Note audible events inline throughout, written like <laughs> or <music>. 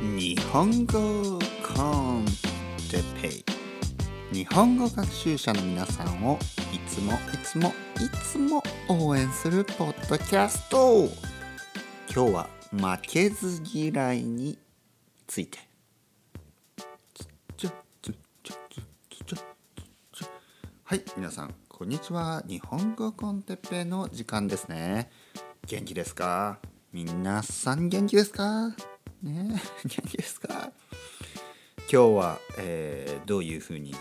日本語コンテペイ。日本語学習者の皆さんをいつもいつもいつも応援するポッドキャスト。今日は負けず嫌いについて。はい皆さんこんにちは。日本語コンテペイの時間ですね。元気ですか？皆さん元気ですか？ね。元気ですか？今日は、えー、どういうふうに、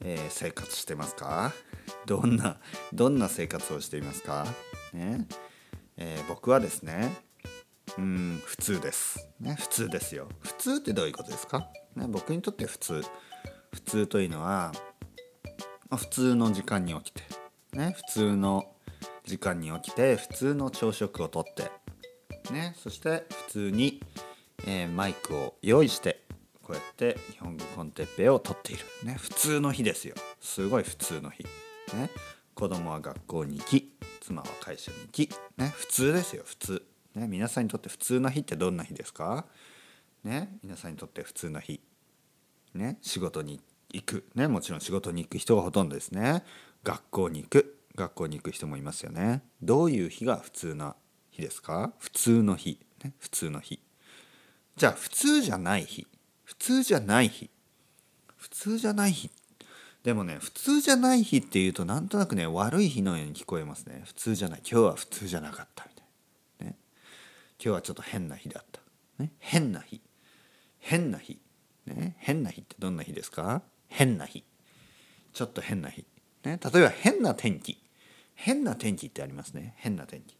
えー、生活してますか？どんなどんな生活をしていますか？ね、えー、僕はですねうん普通です、ね、普通ですよ。普通ってどういうことですか、ね、僕にとって普通。普通というのは、まあ、普通の時間に起きて、ね、普通の時間に起きて普通の朝食をとってね、そして普通に、えー、マイクを用意してこうやって日本語コンテッペを撮っている、ね、普通の日ですよ。すごい普通の日、ね、子供は学校に行き妻は会社に行き、ね、普通ですよ普通、ね、皆さんにとって普通な日ってどんな日ですか、ね、皆さんにとって普通な日、ね、仕事に行く、ね、もちろん仕事に行く人がほとんどですね。学校に行く。学校に行く人もいますよね。どういう日が普通な日ですか？普通の日、ね、普通の日。じゃあ普通じゃない日。普通じゃない日。普通じゃない日。でもね普通じゃない日っていうとなんとなくね悪い日のように聞こえますね。普通じゃない。今日は普通じゃなかったみたいな、ね、今日はちょっと変な日だった、ね、変な日。変な日、ね、変な日ってどんな日ですか？変な日。ちょっと変な日、ね、例えば変な天気。変な天気ってありますね。変な天気。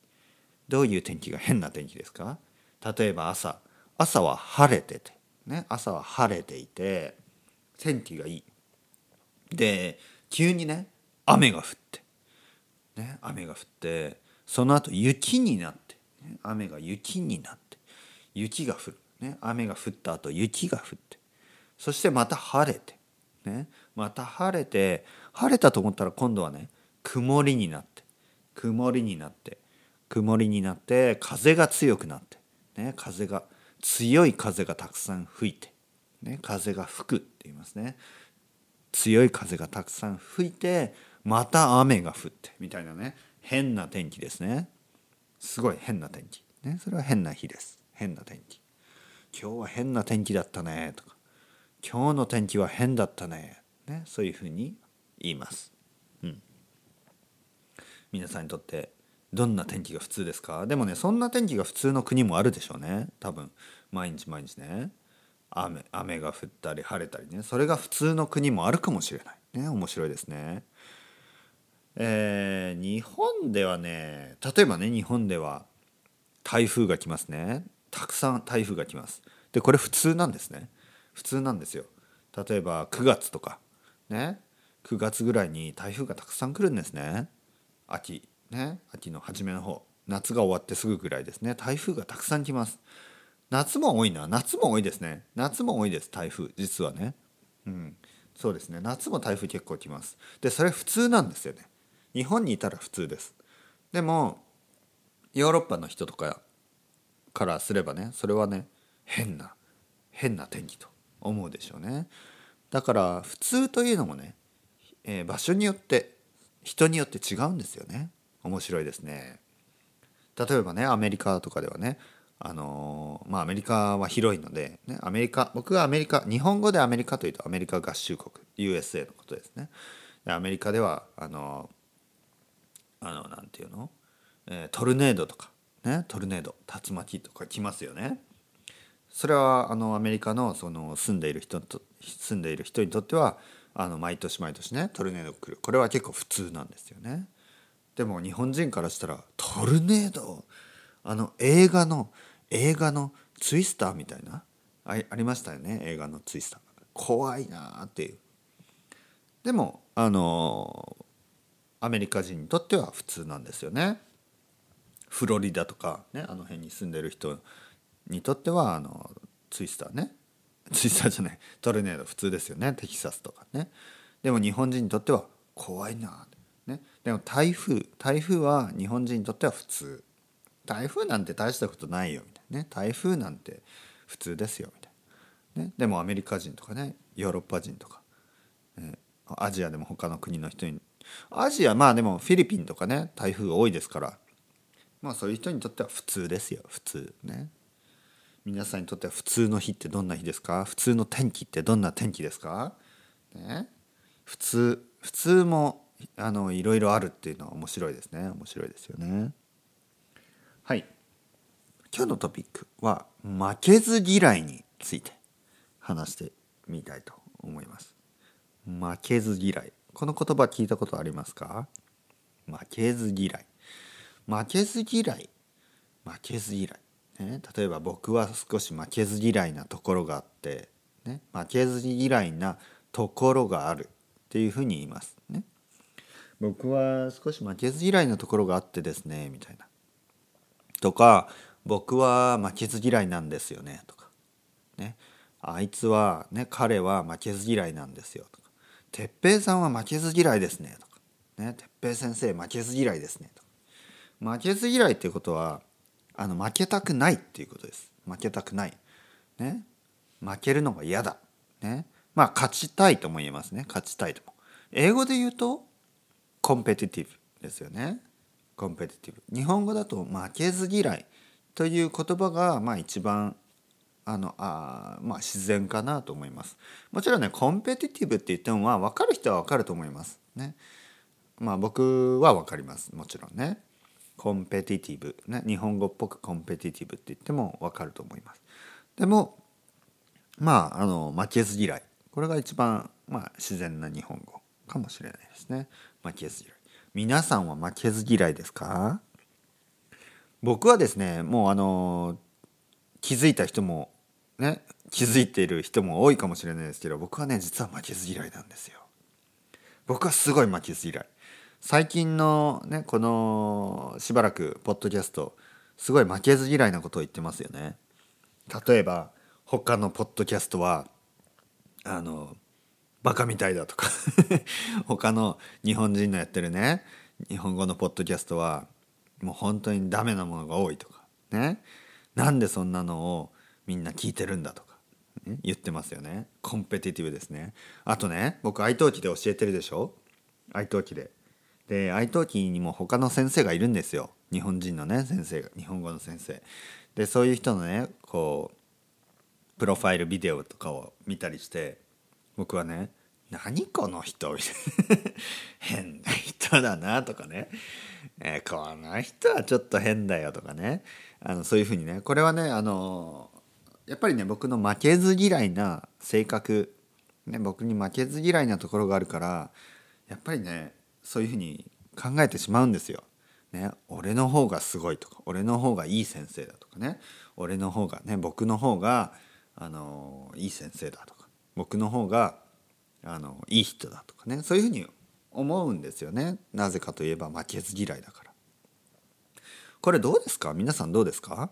どういう天気が変な天気ですか？例えば朝。朝は晴れてて、ね、朝は晴れていて天気がいい。で急にね雨が降って、ね、雨が降ってその後雪になって、ね、雨が雪になって雪が降る、ね、雨が降った後雪が降ってそしてまた晴れて、ね、また晴れて晴れたと思ったら今度はね曇りになって曇りになって曇りになって風が強くなって、ね、風が強くなって強い風がたくさん吹いて、ね、風が吹くって言いますね。強い風がたくさん吹いてまた雨が降ってみたいなね。変な天気ですね。すごい変な天気、ね、それは変な日です。変な天気。今日は変な天気だったねとか。今日の天気は変だったねねそういうふうに言います、うん、皆さんにとってどんな天気が普通ですか？でもねそんな天気が普通の国もあるでしょうね。多分。毎日毎日ね。雨雨が降ったり晴れたりね。それが普通の国もあるかもしれない。ね面白いですね。えー、日本ではね例えばね日本では台風が来ますね。たくさん台風が来ます。でこれ普通なんですね。普通なんですよ。例えば9月とか。ね。9月ぐらいに台風がたくさん来るんですね。秋。ね秋の初めの方夏が終わってすぐぐらいですね。台風がたくさん来ます。夏も多いな。夏も多いですね。夏も多いです台風。実はね。うん。そうですね。夏も台風結構来ます。でそれ普通なんですよね。日本にいたら普通です。でもヨーロッパの人とかからすればねそれはね変な変な天気と思うでしょうね。だから普通というのもね、えー、場所によって人によって違うんですよね。面白いですね。例えばねアメリカとかではねあのまあアメリカは広いので、ね、アメリカ僕がアメリカ日本語でアメリカというとアメリカ合衆国 USA のことですね。でアメリカではあのあのなんていうの、えー、トルネードとかねトルネード竜巻とか来ますよね。それはあのアメリカのその住んでいる人と住んでいる人にとってはあの毎年毎年ねトルネード来る。これは結構普通なんですよね。でも日本人からしたらトルネード？あの映画の映画のツイスターみたいな？あありましたよね映画のツイスター。怖いなっていう。でもあのアメリカ人にとっては普通なんですよね。フロリダとかねあの辺に住んでる人にとってはあのツイスターね。<laughs> ツイスターじゃない。トルネード普通ですよね。テキサスとかね。でも日本人にとっては怖いな、でも台風台風は日本人にとっては普通。台風なんて大したことないよみたいな。ね。台風なんて普通ですよみたいな、ね、でもアメリカ人とかね。ヨーロッパ人とか、えー、アジアでも他の国の人に。アジアまあでもフィリピンとかね。台風多いですから。まあそういう人にとっては普通ですよ。普通。ね。皆さんにとっては普通の日ってどんな日ですか？普通の天気ってどんな天気ですか？ね。普通普通もあのいろいろあるっていうのは面白いですね。面白いですよね。はい。今日のトピックは負けず嫌いについて話してみたいと思います。負けず嫌い。この言葉聞いたことありますか？負けず嫌い。負けず嫌い。負けず嫌い、ね、例えば僕は少し負けず嫌いなところがあって、ね、負けず嫌いなところがあるっていうふうに言います。僕は少し負けず嫌いなところがあってですねみたいな。とか僕は負けず嫌いなんですよねとか。ね。あいつはね彼は負けず嫌いなんですよとか。哲平さんは負けず嫌いですねとか。ね。哲平先生負けず嫌いですねとか。負けず嫌いっていうことはあの負けたくないっていうことです。負けたくない。ね。負けるのが嫌だ。ね。まあ勝ちたいとも言えますね。勝ちたいとも。英語で言うとコンペティティブですよね。コンペティティブ。日本語だと負けず嫌いという言葉がまあ一番あのあまあ自然かなと思います。もちろんねコンペティティブって言ってもまあ分かる人は分かると思います。ね。まあ僕は分かります。もちろんね。コンペティティブ、ね、日本語っぽくコンペティティブって言っても分かると思います。でもまああの負けず嫌い。これが一番、まあ、自然な日本語かもしれないですね。負けず嫌い。皆さんは負けず嫌いですか？僕はですねもうあの気づいた人もね気づいている人も多いかもしれないですけど僕はね実は負けず嫌いなんですよ。僕はすごい負けず嫌い。最近のねこのしばらくポッドキャストすごい負けず嫌いなことを言ってますよね。例えば他のポッドキャストはあのバカみたいだとか。<laughs> 他の日本人のやってるね。日本語のポッドキャストはもう本当にダメなものが多いとか。ね。なんでそんなのをみんな聞いてるんだとか、ね、言ってますよね。コンペティティブですね。あとね僕愛登記で教えてるでしょ？愛登記で。で愛登記にも他の先生がいるんですよ。日本人のね先生が。日本語の先生。でそういう人のねこうプロファイルビデオとかを見たりして僕はね何この人みたいな。<laughs> 変な人だなとかね、えー、この人はちょっと変だよとかね。あのそういうふうにね。これはねあのやっぱりね僕の負けず嫌いな性格、ね、僕に負けず嫌いなところがあるからやっぱりねそういうふうに考えてしまうんですよ。ね、俺の方がすごいとか俺の方がいい先生だとかね。俺の方がね僕の方があのいい先生だとか。僕の方があのいい人だとかねそういうふうに思うんですよね。なぜかといえば負けず嫌いだから。これどうですか？皆さんどうですか？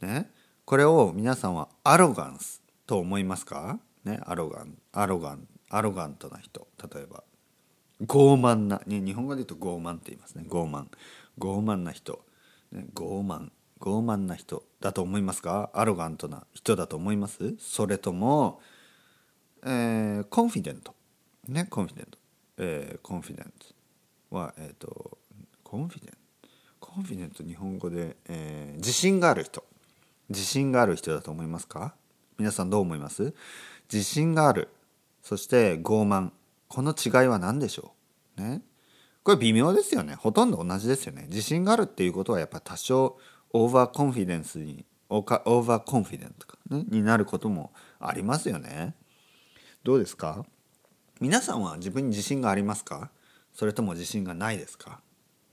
ね？これを皆さんはアロガンスと思いますか？ね？アロガンアロガンアロガントな人。例えば傲慢な、ね、日本語で言うと傲慢って言いますね。傲慢。傲慢な人、ね、傲慢。傲慢な人だと思いますか？アロガントな人だと思います？それとも、えー、コンフィデントねコンフィデント、えー、コンフィデントはえっ、ー、とコンフィデントconfident 日本語で、えー、自信がある人。自信がある人だと思いますか？皆さんどう思います？自信がある。そして傲慢。この違いは何でしょう？ね。これ微妙ですよね。ほとんど同じですよね。自信があるっていうことはやっぱ多少 overconfidence に overconfident か、ね、になることもありますよね。どうですか？皆さんは自分に自信がありますか？それとも自信がないですか、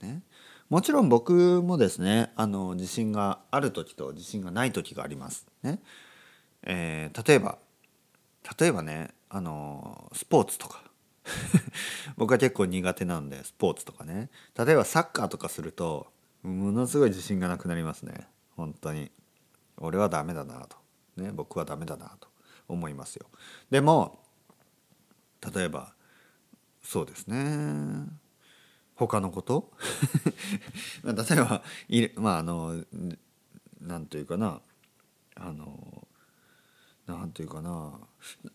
ね、もちろん僕もですねあの自信がある時と自信がない時があります。ね？えー、例えば例えばねあのスポーツとか。<laughs> 僕は結構苦手なんでスポーツとかね。例えばサッカーとかするとものすごい自信がなくなりますね。本当に。俺はダメだなと。ね？僕はダメだなと思いますよ。でも例えばそうですね。他のこと？<laughs> 例えばいまああのなんというかな。あのなんていうかな。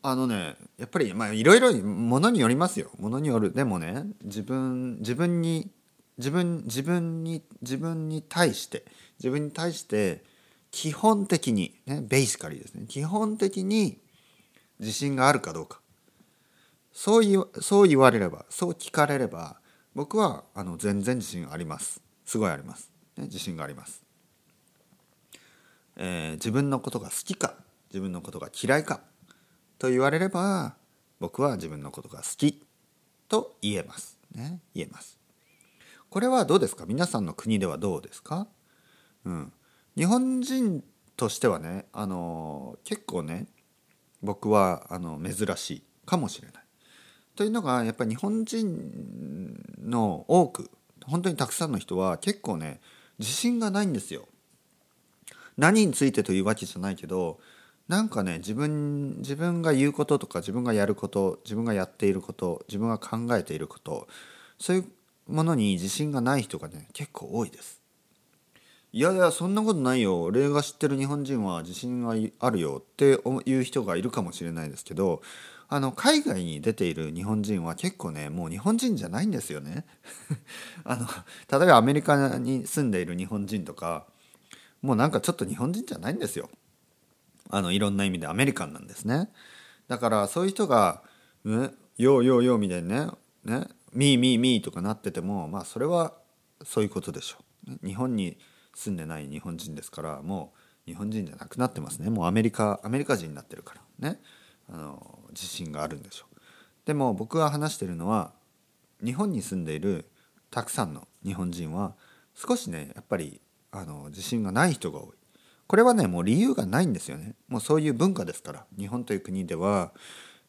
あのねやっぱりまあいろいろものによりますよ。ものによる。でもね自分自分に自分自分に自分に対して自分に対して基本的にねベーシカリーですね。基本的に自信があるかどうか。そう言そう言われればそう聞かれれば僕はあの全然自信あります。すごいあります、ね、自信があります、えー、自分のことが好きか自分のことが嫌いかと言われれば僕は自分のことが好きと言えます。ね言えます。これはどうですか？皆さんの国ではどうですか？うん。日本人としてはねあの結構ね僕はあの珍しいかもしれない。というのがやっぱり日本人の多く本当にたくさんの人は結構ね自信がないんですよ。何についてというわけじゃないけどなんかね自分自分が言うこととか自分がやること自分がやっていること自分が考えていることそういうものに自信がない人がね結構多いです。いやいやそんなことないよ俺が知ってる日本人は自信があるよっていう人がいるかもしれないですけどあの海外に出ている日本人は結構ねもう日本人じゃないんですよね。<laughs> あの例えばアメリカに住んでいる日本人とかもうなんかちょっと日本人じゃないんですよ。あのいろんな意味でアメリカンなんですね。だからそういう人が「ね、ようようよう」みたいにね「ねミーミーミー」とかなっててもまあそれはそういうことでしょう。日本に住んでない日本人ですからもう日本人じゃなくなってますね。もうアメリカアメリカ人になってるからね。あの自信があるんでしょうでも僕が話してるのは日本に住んでいるたくさんの日本人は少しねやっぱりあの自信がない人が多い。これはねもう理由がないんですよね。もうそういう文化ですから日本という国では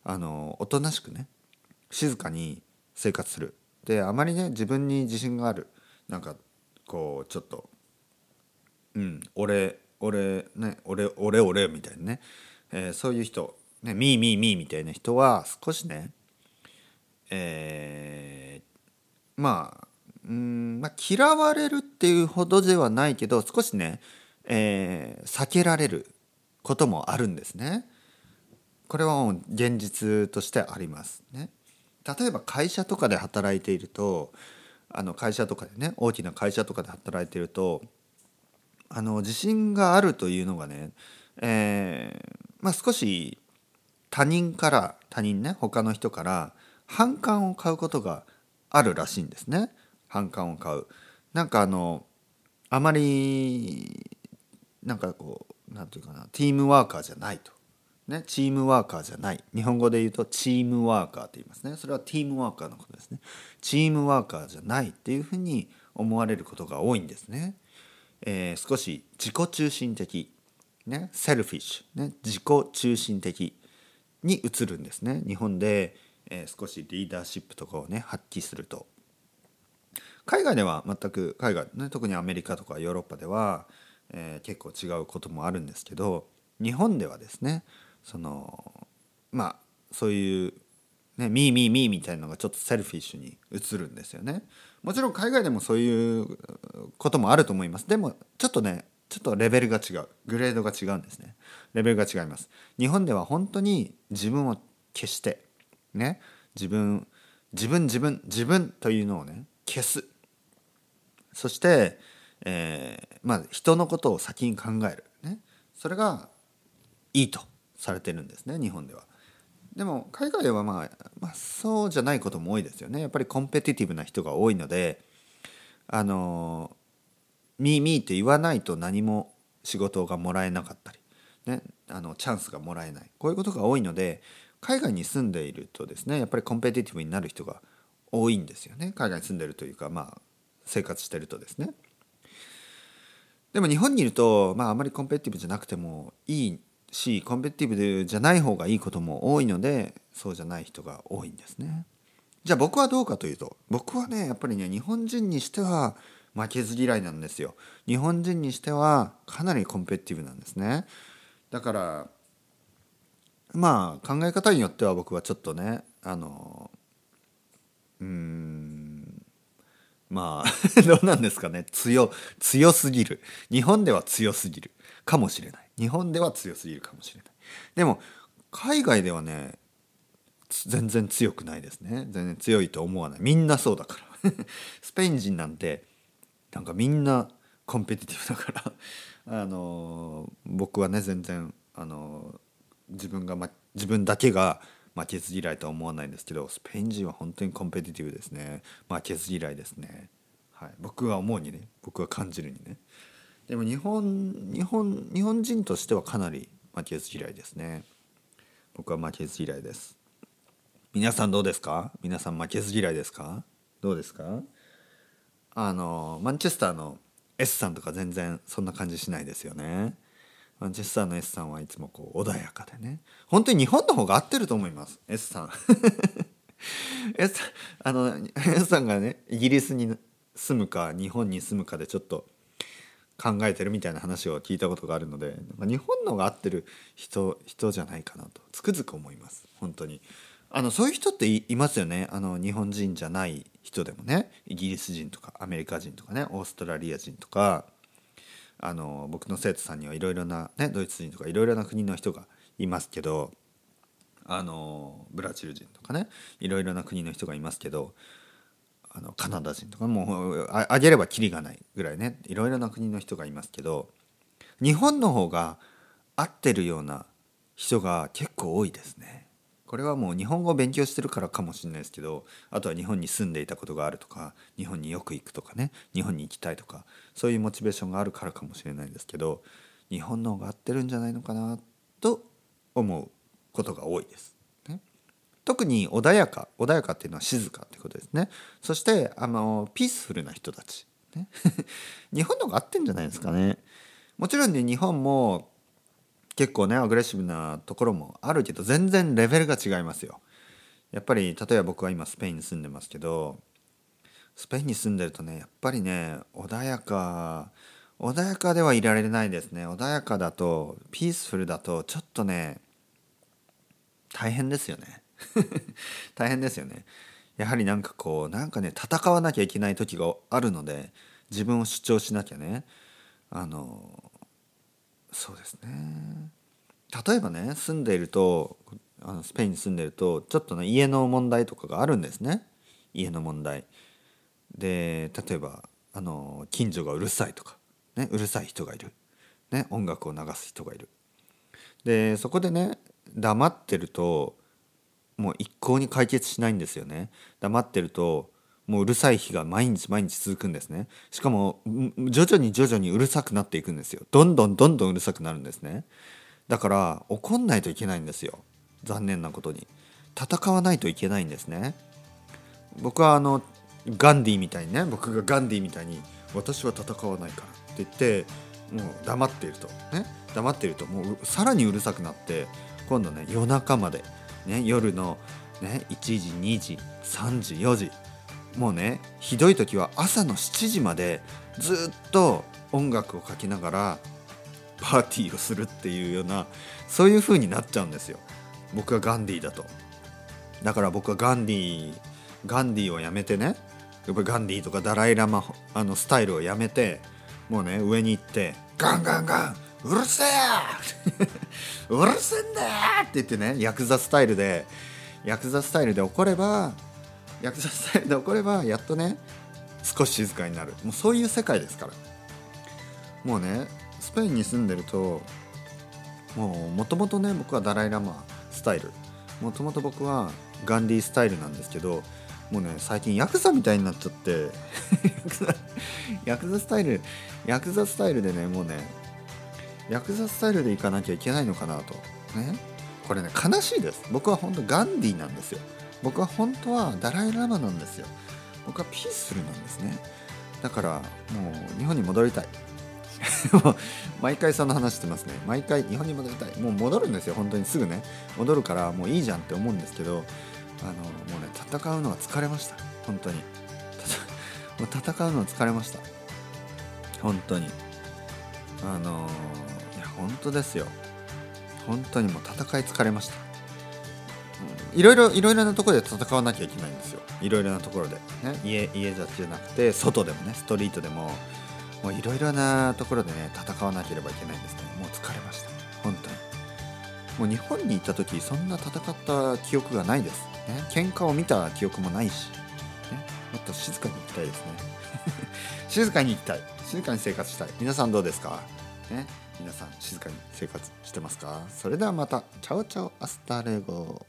あのおとなしくね静かに生活する。であまりね自分に自信がある。なんかこうちょっとうん俺俺ね俺俺俺みたいなね、えー、そういう人ねミーミーミーみたいな人は少しねえー、まあうんまあ嫌われるっていうほどではないけど少しね、えー、避けられることもあるんですね。これはもう現実としてありますね。例えば会社とかで働いているとあの会社とかでね大きな会社とかで働いているとあの自信があるというのがね、えー、まあ、少し他人から他人ね他の人から反感を買うことがあるらしいんですね。反感を買う。なんかあのあまりなんかこうなんていうかなティームワーカーじゃないと。ね、チームワーカーじゃない。日本語で言うとチームワーカーって言いますね。それはティームワーカーのことですね。チームワーカーじゃないっていうふうに思われることが多いんですね。えー、少し自己中心的、ね、セルフィッシュ、ね、自己中心的。に移るんですね日本で、えー、少しリーダーシップとかをね発揮すると海外では全く海外、ね、特にアメリカとかヨーロッパでは、えー、結構違うこともあるんですけど日本ではですねそのまあそういうね、ミーミーミーみたいなのがちょっとセルフィッシュに移るんですよね。もちろん海外でもそういうこともあると思います。でもちょっとねちょっとレベルが違うグレードが違うんですね。レベルが違います。日本では本当に自分を消してね自分自分自分自分というのをね消すそして、えー、まあ人のことを先に考えるねそれがいいとされてるんですね日本では。でも海外では、まあ、まあそうじゃないことも多いですよねやっぱりコンペティティブな人が多いのであのミーミーって言わないと何も仕事がもらえなかったり、ね、あのチャンスがもらえないこういうことが多いので海外に住んでいるとですねやっぱりコンペティティブになる人が多いんですよね海外に住んでるというかまあ生活してるとですね。でも日本にいると、まあ、あまりコンペティブじゃなくてもいいしコンペティブじゃない方がいいことも多いのでそうじゃない人が多いんですね。じゃあ僕はどうかというと僕はねやっぱりね日本人にしては負けず嫌いなんですよ。日本人にしてはかなりコンペティブなんですね。だからまあ考え方によっては僕はちょっとねあのうんまあ <laughs> どうなんですかね。強強すぎる。日本では強すぎる。かもしれない。日本では強すぎるかもしれない。でも海外ではね全然強くないですね。全然強いと思わない。みんなそうだから。<laughs> スペイン人なんてなんかみんなコンペティティブだから <laughs> あの僕はね全然あの自分が、ま、自分だけが負けず嫌いとは思わないんですけどスペイン人は本当にコンペティティブですね。負けず嫌いですね、はい、僕は思うにね僕は感じるにね。でも日本日本日本人としてはかなり負けず嫌いですね。僕は負けず嫌いです。皆さんどうですか？皆さん負けず嫌いですか？どうですか？あのマンチェスターの S さんとか全然そんな感じしないですよね。マンチェスターの S さんはいつもこう穏やかでね。本当に日本の方が合ってると思います。S さん。<laughs> S, あの S さんがねイギリスに住むか日本に住むかでちょっと考えてるみたいな話を聞いたことがあるので日本の方が合ってる人人じゃないかなとつくづく思います。本当に。あのそういう人っていますよね。あの日本人じゃない人でもね。イギリス人とかアメリカ人とかね。オーストラリア人とか。あの僕の生徒さんにはいろいろな、ね、ドイツ人とかいろいろな国の人がいますけど。あのブラジル人とかね。いろいろな国の人がいますけど。あのカナダ人とかもうあげればきりがないぐらいね。いろいろな国の人がいますけど。日本の方が合ってるような人が結構多いですね。これはもう日本語を勉強してるからかもしれないですけどあとは日本に住んでいたことがあるとか日本によく行くとかね日本に行きたいとかそういうモチベーションがあるからかもしれないんですけど日本の方が合ってるんじゃないのかなと思うことが多いです。ね、特に穏やか穏やかっていうのは静かってことですね。そしてあのピースフルな人たち、ね、<laughs> 日本の方が合ってんじゃないですかね。もちろんね日本も結構ねアグレッシブなところもあるけど全然レベルが違いますよ。やっぱり例えば僕は今スペインに住んでますけどスペインに住んでるとねやっぱりね穏やか穏やかではいられないですね。穏やかだとピースフルだとちょっとね大変ですよね。<laughs> 大変ですよね。やはりなんかこうなんかね戦わなきゃいけない時があるので自分を主張しなきゃね。あのそうですね。例えばね住んでいるとあのスペインに住んでるとちょっとね家の問題とかがあるんですね。家の問題。で例えばあの近所がうるさいとか、ね、うるさい人がいる、ね、音楽を流す人がいる。でそこでね黙ってるともう一向に解決しないんですよね。黙ってるともううるさい日が毎日毎日続くんですね。しかも徐々に徐々にうるさくなっていくんですよ。どんどんどんどんうるさくなるんですね。だから怒んないといけないんですよ。残念なことに。戦わないといけないんですね。僕はあのガンディみたいにね僕がガンディみたいに私は戦わないからって言ってもう黙っていると。ね。黙っているともうさらにうるさくなって今度ね夜中まで。ね。夜のね1時2時3時4時。もうねひどい時は朝の7時までずっと音楽をかけながらパーティーをするっていうようなそういう風になっちゃうんですよ。僕はガンディーだと。だから僕はガンディーガンディーをやめてねやっぱりガンディーとかダライ・ラマあのスタイルをやめてもうね上に行ってガンガンガンうるせえ <laughs> うるせえんだよ!って言ってねヤクザスタイルでヤクザスタイルで怒ればヤクザスタイルで怒ればやっとね少し静かになる。もうそういう世界ですから。もうねスペインに住んでるともうもともとね僕はダライ・ラマスタイル。もともと僕はガンディスタイルなんですけどもうね最近ヤクザみたいになっちゃって。<laughs> ヤクザスタイルヤクザスタイルでねもうねヤクザスタイルでいかなきゃいけないのかなと。ね。これね悲しいです。僕は本当ガンディなんですよ。僕は本当はダライ・ラマなんですよ。僕はピースフルなんですね。だからもう日本に戻りたい。<laughs> 毎回その話してますね。毎回日本に戻りたい。もう戻るんですよ。本当にすぐね。戻るからもういいじゃんって思うんですけどあのもうね戦うのは疲れました。本当に。<laughs> もう戦うのは疲れました。本当に。あのいや本当ですよ。本当にもう戦い疲れました。いろいろいろいろなところで戦わなきゃいけないんですよ。いろいろなところで、ね、家家じゃなくて外でもねストリートでも。もういろいろなところでね戦わなければいけないんですね。もう疲れました。もう日本に行った時そんな戦った記憶がないです。ね。喧嘩を見た記憶もないし、ね、もっと静かに行きたいですね。<laughs> 静かに行きたい。静かに生活したい。皆さんどうですか？ね。皆さん静かに生活してますか？それではまた。 Chao chao hasta luego